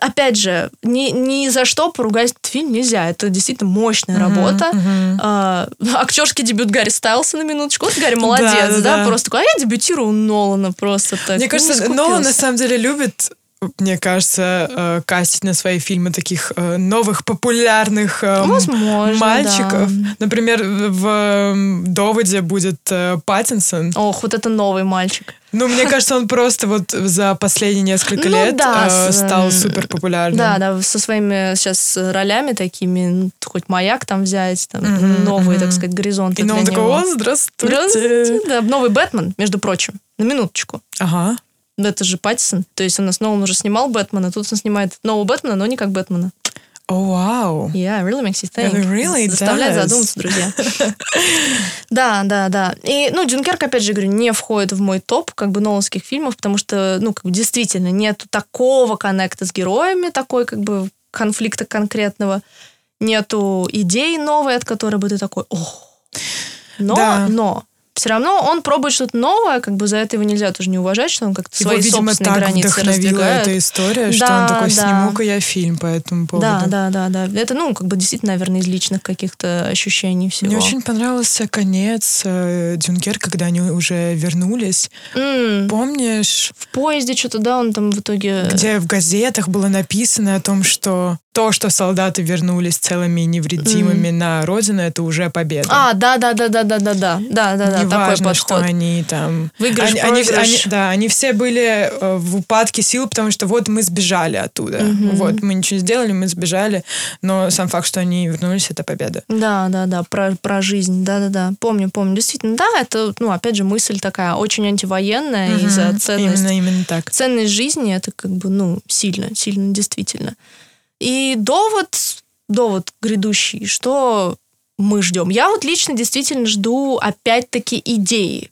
опять же, ни, ни за что поругать этот фильм нельзя. Это действительно мощная работа. А, актерский дебют Гарри Стайлса на минуточку. Вот Гарри молодец, Да, да, да, просто такой. А я дебютирую у Нолана просто так. Мне Ну, кажется, Нолан на самом деле любит мне кажется, э, кастить на свои фильмы таких э, новых популярных э, Возможно, мальчиков. да. Например, в «Доводе» будет Паттинсон. Ох, вот это новый мальчик. Ну, мне кажется, он просто вот за последние несколько Ну лет да, э, стал супер популярным. Да, да, со своими сейчас ролями такими, ну, хоть маяк там взять, там, Мгм, новые, мгм. так сказать, горизонты И для он такой, о, здравствуйте. Здравствуйте. Да, новый Бэтмен, между прочим. На минуточку. Ага. Ну, Это же Паттисон. То есть нас Нолан уже снимал Бэтмена, тут он снимает нового Бэтмена, но не как Бэтмена. О, вау. Yeah, really makes you think. It really Заставляет does. задуматься, друзья. Да, да, да. И, ну, Дюнкерк, опять же, говорю, не входит в мой топ, как бы, ноланских фильмов, потому что, ну, как бы, действительно, нету такого коннекта с героями, такой, как бы, конфликта конкретного. Нету идей новой, от которой бы ты такой, ох. Но, Да. но, все равно он пробует что-то новое, как бы за это его нельзя тоже не уважать, что он как-то Его, свои видимо, собственные так границы вдохновила раздвигает. эта история, что Да, он такой, да. сниму-ка я фильм по этому поводу. Да, да, да, да. Это, ну, как бы действительно, наверное, из личных каких-то ощущений всего. Мне очень понравился конец э, Дюнкер, когда они уже вернулись. М, Помнишь, в поезде что-то, да, он там в итоге... где в газетах было написано о том, что то, что солдаты вернулись целыми и невредимыми на родину, это уже победа. А, да, да, да, да, да, да, да, да, да, да, такой Неважно, что они там... Выигрыш, они, они- проигрыш. они- да, они все были э, в упадке сил, потому что вот мы сбежали оттуда. Мгм. Вот, мы ничего не сделали, мы сбежали, но сам факт, что они вернулись, это победа. Да, да, да, про, про жизнь, да, да, да, помню, помню. Действительно, да, это, ну, опять же, мысль такая очень антивоенная, и за Мгм. ценность Именно, именно так. ценность жизни это как бы, ну, сильно, сильно действительно. И довод, довод грядущий, что мы ждем. Я вот лично действительно жду опять-таки идеи.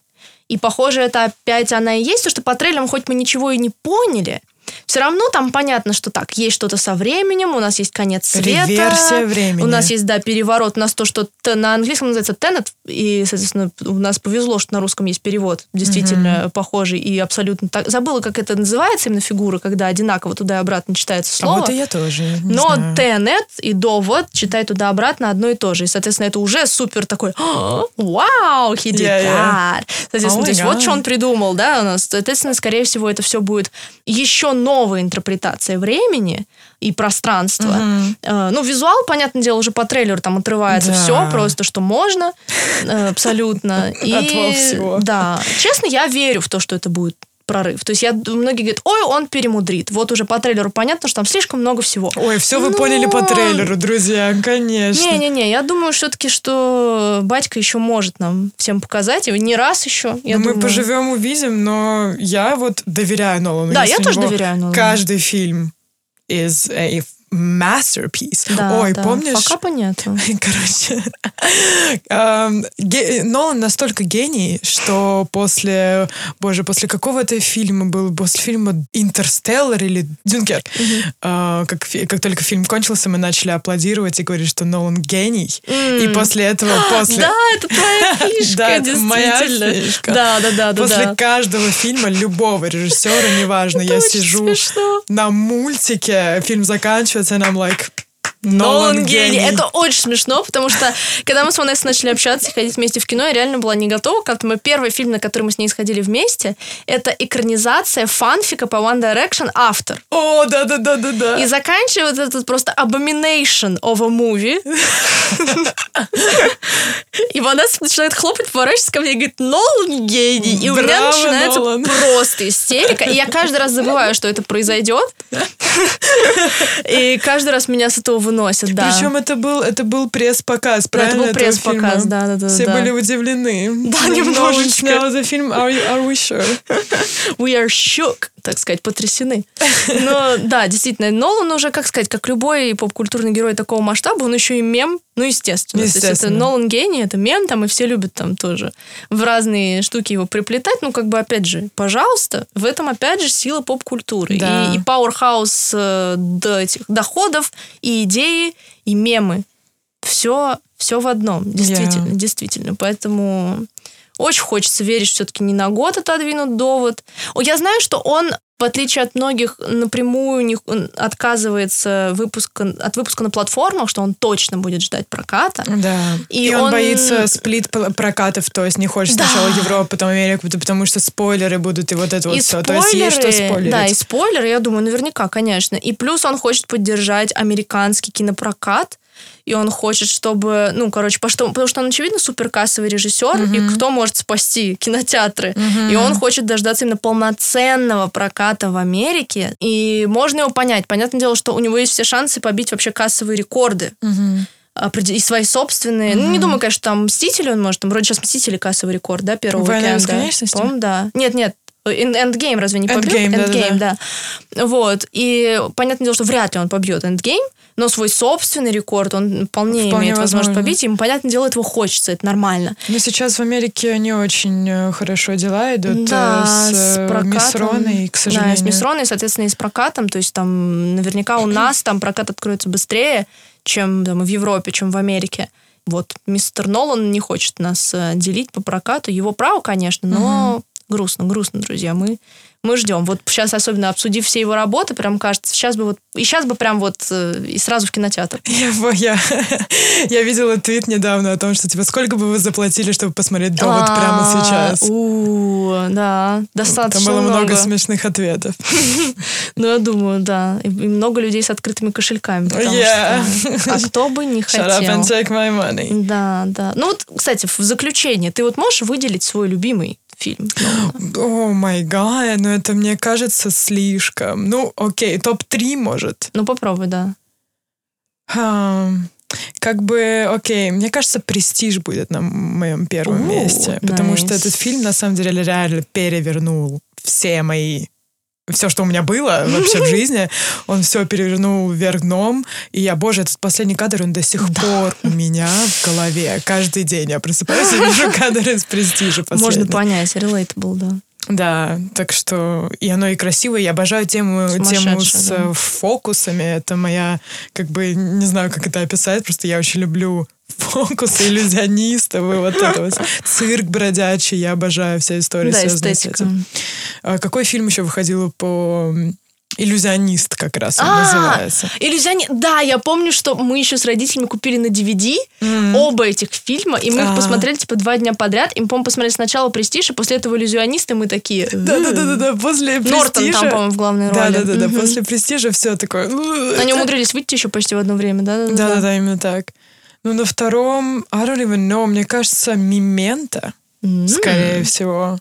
И, похоже, это опять она и есть, то, что по трейлерам хоть мы ничего и не поняли, все равно там понятно, что так, есть что-то со временем, у нас есть конец света. Реверсия времени. У нас есть, да, переворот. У нас то, что на английском называется Tenet, и, соответственно, у нас повезло, что на русском есть перевод, действительно похожий и абсолютно так. Забыла, как это называется именно фигура, когда одинаково туда и обратно читается А слово. вот и я тоже. Но знаю. Tenet и довод читай туда-обратно одно и то же. И, соответственно, это уже супер такой «А, Вау, he did Yeah, yeah. that!» Соответственно, Oh то есть вот что он придумал, да, у нас. Соответственно, скорее всего, это все будет еще новая интерпретация времени и пространства. Мгм. Э, Ну, визуал, понятное дело, уже по трейлеру там отрывается Да. все, просто что можно, э, абсолютно. И, Отвал всего. Да. Честно, я верю в то, что это будет прорыв. То есть я, многие говорят, ой, он перемудрит. Вот уже по трейлеру понятно, что там слишком много всего. Ой, все вы Ну, поняли по трейлеру, друзья, конечно. Не-не-не, я думаю все-таки, что батька еще может нам всем показать, и не раз еще, я Ну, мы думаю. поживем, увидим, но я вот доверяю Нолану. Да, я тоже доверяю Нолану. Каждый фильм is a masterpiece. Да, Ой, да. помнишь? Пока понятно. Короче, эм, Нолан настолько гений, что после, боже, после какого-то фильма был, после фильма «Интерстеллар» или «Дюнкерк», э, как, как только фильм кончился, мы начали аплодировать и говорить, что Нолан гений. И М. после этого, после... Да, это твоя фишка, Да, это моя действительно. фишка. Да, да, да. После каждого фильма, любого режиссера, неважно, я сижу на мультике, фильм заканчивается, and I'm like, Нолан гений. Это очень смешно, потому что когда мы с Ванессой начали общаться и ходить вместе в кино, я реально была не готова. Как-то мой первый фильм, на который мы с ней сходили вместе, это экранизация фанфика по One Direction автор. О, да-да-да-да-да. И заканчивает этот просто abomination of a movie. И Ванесса начинает хлопать, поворачивается ко мне и говорит, Нолан гений. И у меня начинается просто истерика. И я каждый раз забываю, что это произойдет. И каждый раз меня с этого выносят, да. Причем это был, это был пресс-показ, Да, это правильно? был пресс-показ, да, да, да. Все да. были удивлены. Да, немножечко. снял за фильм Are, you- are we sure? We are shook. Так сказать, потрясены. Но да, действительно, Нолан уже, как сказать, как любой поп-культурный герой такого масштаба, он еще и мем, ну, естественно. естественно. То есть это Нолан гений, это мем, там, и все любят там тоже в разные штуки его приплетать. Ну, как бы, опять же, пожалуйста, в этом, опять же, сила поп-культуры. Да. И, и powerhouse э, до этих доходов, и идеи, и мемы. Все, все в одном, действительно, yeah. действительно. Поэтому очень хочется верить, что все-таки не на год отодвинут довод. Я знаю, что он в отличие от многих, напрямую не, отказывается выпуска, от выпуска на платформах, что он точно будет ждать проката. Да. И, и он, он боится сплит прокатов, то есть не хочет да. сначала Европу, потом Америку, потому что спойлеры будут и вот это и вот все. То есть есть что спойлерить. Да, и спойлеры, я думаю, наверняка, конечно. И плюс он хочет поддержать американский кинопрокат, и он хочет, чтобы, ну, короче, по что, потому что он, очевидно, суперкассовый режиссер, mm-hmm. и кто может спасти кинотеатры? Mm-hmm. И он хочет дождаться именно полноценного проката в Америке, и можно его понять. Понятное дело, что у него есть все шансы побить вообще кассовые рекорды. Mm-hmm. И свои собственные. Mm-hmm. Ну, не думаю, конечно, там Мстители он может. Там вроде сейчас Мстители кассовый рекорд, да, первого Война уикенда. По-моему, да. Нет, нет, Endgame разве не? Endgame, Endgame, да, да. да. Вот. И понятное дело, что вряд ли он побьет Endgame, но свой собственный рекорд он вполне, вполне имеет возможность побить. Ему, понятное дело, этого хочется, это нормально. Но сейчас в Америке не очень э, хорошо дела идут да, э, с, с э, прокатом. Мисроной, к сожалению. Да, с Мисроной, соответственно, и с прокатом. То есть там наверняка у нас там прокат откроется быстрее, чем там, в Европе, чем в Америке. Вот мистер Нолан не хочет нас делить по прокату. Его право, конечно, но угу. грустно, грустно, друзья. Мы мы ждем. Вот сейчас, особенно обсудив все его работы, прям кажется, сейчас бы вот, и сейчас бы прям вот, э, и сразу в кинотеатр. Я, я, я видела твит недавно о том, что, типа, сколько бы вы заплатили, чтобы посмотреть «Довод» а, прямо сейчас? У, да, достаточно Там было много смешных ответов. Ну, я думаю, да. И много людей с открытыми кошельками. А кто бы не хотел. Shut up and take my money. Да, да. Ну вот, кстати, в заключение, ты вот можешь выделить свой любимый фильм. О май гад, ну это мне кажется слишком. Ну, окей, топ-3 может. Ну, попробуй, да. Um, как бы, окей, мне кажется, престиж будет на моем первом Ooh, месте. Потому nice. что этот фильм, на самом деле, реально перевернул все мои все, что у меня было вообще в жизни, он все перевернул вверх дном. И я, боже, этот последний кадр, он до сих да. пор у меня в голове. Каждый день я просыпаюсь и вижу кадр из престижа последний. Можно понять, relatable, да. Да, так что и оно и красивое. Я обожаю тему, тему с да. фокусами. Это моя, как бы, не знаю, как это описать, просто я очень люблю фокусы, иллюзионистов и вот это вот. Цирк бродячий, я обожаю вся история, да, связанная эстетика. с этим. А какой фильм еще выходил по Иллюзионист как раз он а, называется. Иллюзионист. Да, я помню, что мы еще с родителями купили на DVD м-м. оба этих фильма, и мы а. их посмотрели типа два дня подряд. И мы, по-моему, посмотрели сначала Престиж, и после этого Иллюзионисты мы такие. Да, да, да, да, да. После Престижа. Нортон там, по-моему, в главной роли. Да, да, да, да. После Престижа все такое. Они умудрились выйти еще почти в одно время, да? Да, да, да, именно так. Ну, на втором, I don't even know, мне кажется, Мимента, скорее всего.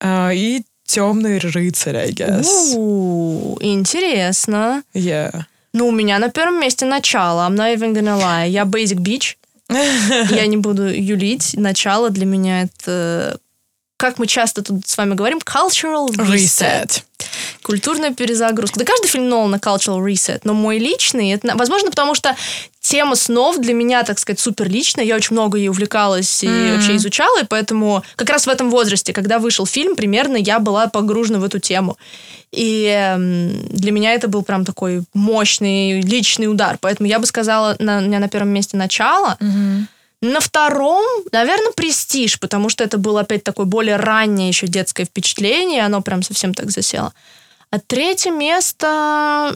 А, и Темный рыцарь, I guess. Интересно. Yeah. Ну, у меня на первом месте начало. I'm not even gonna lie. Я Basic Beach. Я не буду юлить. Начало для меня это как мы часто тут с вами говорим, cultural reset. reset. Культурная перезагрузка. Да каждый фильм Нолана cultural reset, но мой личный, это, возможно, потому что тема снов для меня, так сказать, супер личная. Я очень много ей увлекалась и mm. вообще изучала, и поэтому как раз в этом возрасте, когда вышел фильм, примерно я была погружена в эту тему. И э, для меня это был прям такой мощный личный удар. Поэтому я бы сказала, на, у меня на первом месте начало. Mm-hmm. На втором, наверное, престиж, потому что это было опять такое более раннее еще детское впечатление, оно прям совсем так засело. А третье место,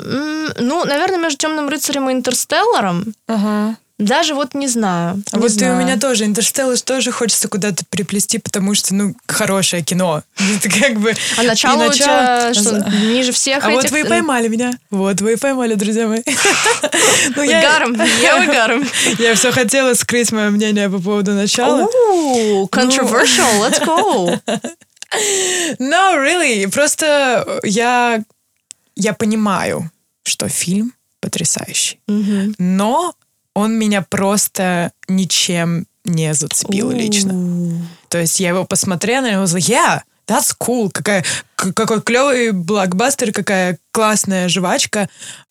ну, наверное, между Темным рыцарем и Интерстелларом. Ага. Даже вот не знаю. А не вот знаю. и у меня тоже Интерстеллар тоже хочется куда-то приплести, потому что, ну, хорошее кино. Это как бы... А начало, начало... у тебя что, ниже всех А этих... вот вы и поймали меня. Вот вы и поймали, друзья мои. Ну, я... Гаром, я гаром. Я все хотела скрыть мое мнение по поводу начала. Ooh, controversial, let's go. No, really. Просто я, я понимаю, что фильм потрясающий. Но он меня просто ничем не зацепил лично. То есть я его посмотрела, и я was like, yeah, that's cool, какая, какой клевый блокбастер, какая классная жвачка.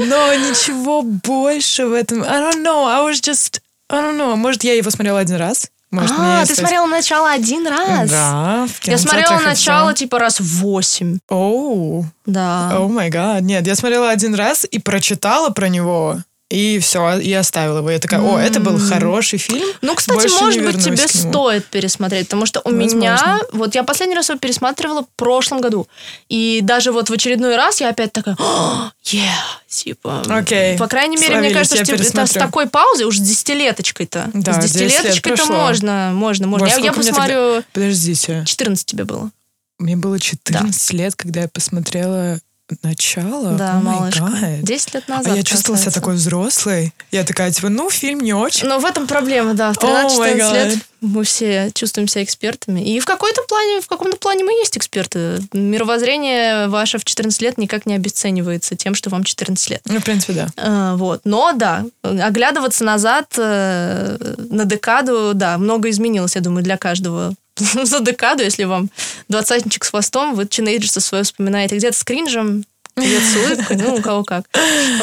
Но ничего больше в этом. I don't know, I was just, I don't know. Может, я его смотрела один раз? Может, А, ты смотрела начало один раз? Да, Я смотрела начало типа раз восемь. Оу, Да. о май гад. Нет, я смотрела один раз и прочитала про него. И все, и оставила его. Я такая, о, это был хороший фильм. Ну, кстати, Больше может быть, тебе к нему». стоит пересмотреть, потому что у Возможно. меня... Вот я последний раз его пересматривала в прошлом году. И даже вот в очередной раз я опять такая, «О, yeah, типа... Окей. По крайней мере, мне Словились, кажется, что это с такой паузой, уж с десятилеточкой-то. Да, с 10 лет десятилеточкой-то можно, можно, можно. Боже, Я, я мне тогда- посмотрю... Подождите. 14 тебе было. Мне было 14 лет, когда я посмотрела начало. Да, май малышка. 10 лет назад. А я чувствовала себя такой взрослой. Я такая, типа, ну, фильм не очень. Но в этом проблема, да. В О, май 13-14 гад. лет мы все чувствуем себя экспертами. И в какой-то плане, в каком-то плане мы есть эксперты. Мировоззрение ваше в 14 лет никак не обесценивается тем, что вам 14 лет. Ну, в принципе, да. А, Вот. Но да, оглядываться назад э, на декаду, да, много изменилось, я думаю, для каждого. За декаду, если вам двадцатничек с хвостом, вы тинейджерство свое вспоминаете где-то с кринжем, где-то с улыбкой, ну, у кого как.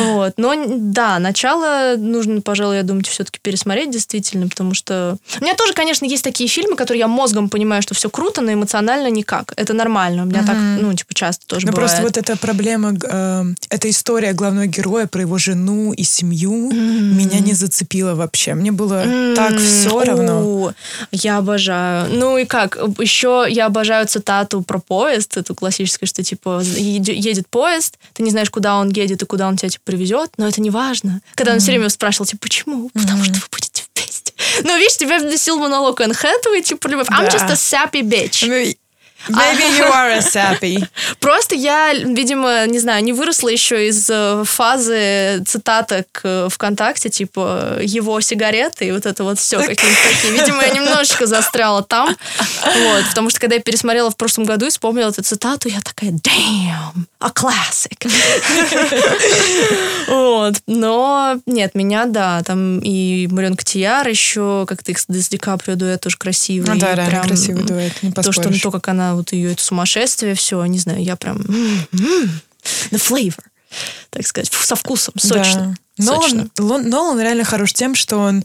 Вот. Но да, начало нужно, пожалуй, я думаю, все-таки пересмотреть действительно, потому что... У меня тоже, конечно, есть такие фильмы, которые я мозгом понимаю, что все круто, но эмоционально никак. Это нормально. У меня так, ну, типа, часто тоже Ну, просто вот эта проблема, э, эта история главного героя про его жену и семью меня не зацепила вообще. Мне было так все равно. о, Я обожаю. Ну и как? Еще я обожаю цитату про поезд, эту классическую, что типа едет поезд, ты не знаешь, куда он едет и куда он тебя типа, привезет, но это не важно. Когда он все время спрашивал, типа, почему? Потому что вы будете вместе. Ну, видишь, тебя вносил монолог Энн Хэтэуэй, типа, любовь. I'm just a sappy bitch. Ну, Maybe you are a sappy. Просто я, видимо, не знаю, не выросла еще из э, фазы цитаток э, ВКонтакте, типа его сигареты и вот это вот все какие-то такие. Видимо, я немножечко застряла там. Вот, потому что когда я пересмотрела в прошлом году и вспомнила эту цитату, я такая, damn, a classic. Вот. Но нет, меня, да, там и Марион Котияр еще, как-то их с Ди Каприо дуэт тоже красивый. Ну да, реально красивый дуэт, не То, что, поспоришь. то, как она, вот ее это сумасшествие, все, не знаю, я прям... м, the flavor, так сказать, со вкусом, сочно. Да. сочно. Нолан, Лон- Нолан реально хорош тем, что он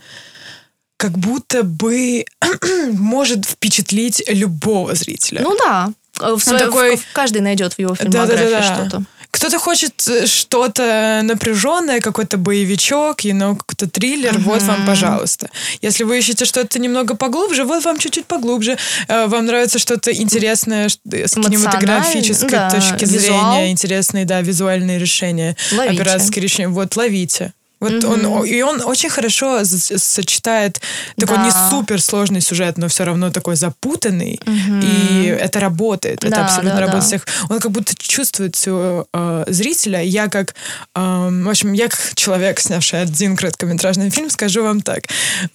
как будто бы может впечатлить любого зрителя. Ну да, в своё- такой- в- каждый найдет в его фильмографии что-то. Кто-то хочет э, что-то напряженное, какой-то боевичок, you know, какой-то триллер, вот вам, пожалуйста. Если вы ищете что-то немного поглубже, вот вам чуть-чуть поглубже. Э, Вам нравится что-то интересное ш- с кинематографической да, точки визуал. зрения, интересные, да, визуальные решения, Ловите. операторские решения, вот ловите. Вот он, о- и он очень хорошо сочетает такой Да. не супер сложный сюжет, но все равно такой запутанный, и это работает, это Да, абсолютно да, работает да. всех. Он как будто чувствует своего э, зрителя. Я как, эм, в общем, я как человек, снявший один короткометражный фильм, скажу вам так.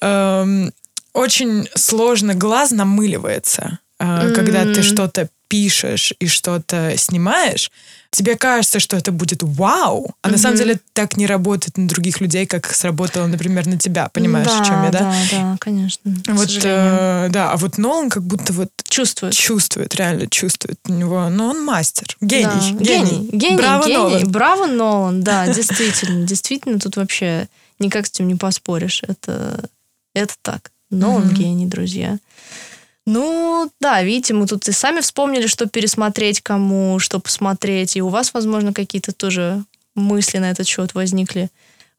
Эм, очень сложно глаз намыливается, э, когда ты что-то пишешь и что-то снимаешь. Тебе кажется, что это будет вау, а на самом деле так не работает на других людей, как сработало, например, на тебя. Понимаешь, да, о чем я, да? Да, да, конечно. Вот, э, да, а вот Нолан как будто вот Чувствует. чувствует, реально чувствует у него. Но он мастер, гений, Да, гений, гений, Браво, гений. Нолан. Браво, Нолан, да, действительно, действительно, тут вообще никак с этим не поспоришь. Это, это так. Нолан гений, друзья. Ну, да, видите, мы тут и сами вспомнили, что пересмотреть кому, что посмотреть, и у вас, возможно, какие-то тоже мысли на этот счет возникли.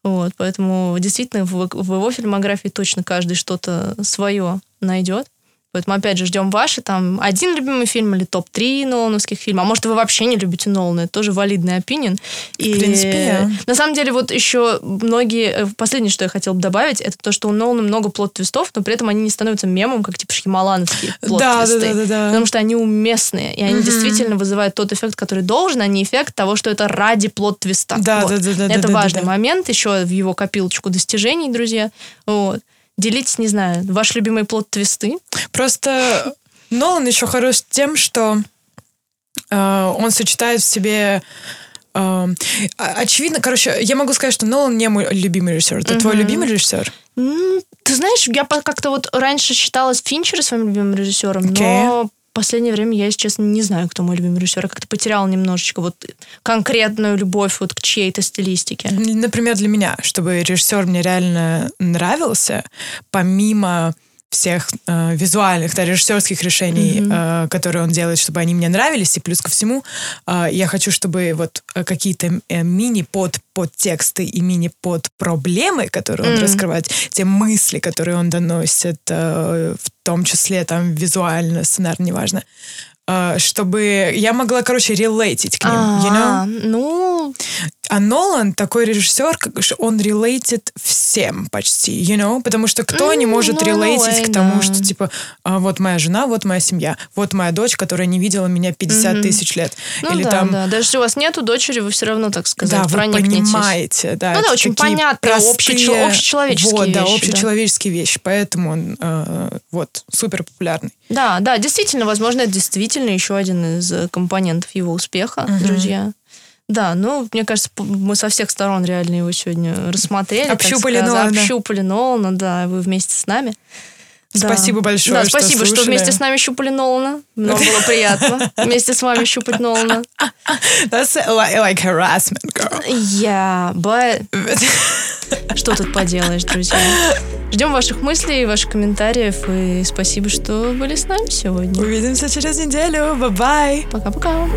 Вот, поэтому действительно в, в его фильмографии точно каждый что-то свое найдет. Поэтому, опять же, ждем ваши там один любимый фильм или топ-3 Нолановских фильмов. А может, вы вообще не любите Нолана. Это тоже валидный opinion. И В принципе, да. на самом деле, вот еще многие... э, Последнее, что я хотела бы добавить, это то, что у Нолана много plot twist ов, но при этом они не становятся мемом, как типа шьямалановские Да, plot twist ы. да, да, да, да. Потому что они уместные, и они Мгм. действительно вызывают тот эффект, который должен, а не эффект того, что это ради plot twist а. Да, Вот. да, да, да, Это да, да, важный да. момент еще в его копилочку достижений, друзья. Вот. Делитесь, не знаю, ваш любимый плод-твисты. Просто Нолан еще хорош тем, что э, он сочетает в себе э, очевидно, короче, я могу сказать, что Нолан не мой любимый режиссер. Это твой любимый режиссер? Ты знаешь, я как-то вот раньше считалась Финчера своим любимым режиссером, okay. но последнее время я, если честно, не знаю, кто мой любимый режиссер. Я как-то потеряла немножечко вот конкретную любовь вот к чьей-то стилистике. Например, для меня, чтобы режиссер мне реально нравился, помимо всех э, визуальных, да, режиссерских решений, mm-hmm. э, которые он делает, чтобы они мне нравились. И плюс ко всему, э, я хочу, чтобы вот э, какие-то э, мини-под подтексты и мини-под проблемы, которые mm-hmm. он раскрывает, те мысли, которые он доносит, э, в том числе там визуально, сценарно, неважно, э, чтобы я могла, короче, релейтить к ним, you know? Ну, а Нолан такой режиссер, он релейтит всем почти, you know? Потому что кто mm, не может ну, релейтить к тому, да. что, типа, а, вот моя жена, вот моя семья, вот моя дочь, которая не видела меня 50 mm-hmm. тысяч лет. Ну, Или да, там... да. Даже если у вас нету дочери, вы все равно, так сказать, да, вы понимаете. Да, ну да, очень понятно, простые, общечеловеческие вот, вещи. да, общечеловеческие да. вещи. Поэтому он э, вот супер популярный. Да, да, действительно, возможно, это действительно еще один из компонентов его успеха, mm-hmm. друзья. Да, ну, мне кажется, мы со всех сторон реально его сегодня рассмотрели. Общупали Нолана. Общупали Нолана, да, вы вместе с нами. Да. Спасибо большое, Да, спасибо, что, что вместе с нами щупали Нолана. Нам было приятно вместе с вами щупать Нолана. That's like, harassment, girl. Yeah, but... Что тут поделаешь, друзья? Ждем ваших мыслей, ваших комментариев. И спасибо, что были с нами сегодня. Увидимся через неделю. Бай-бай. Пока-пока.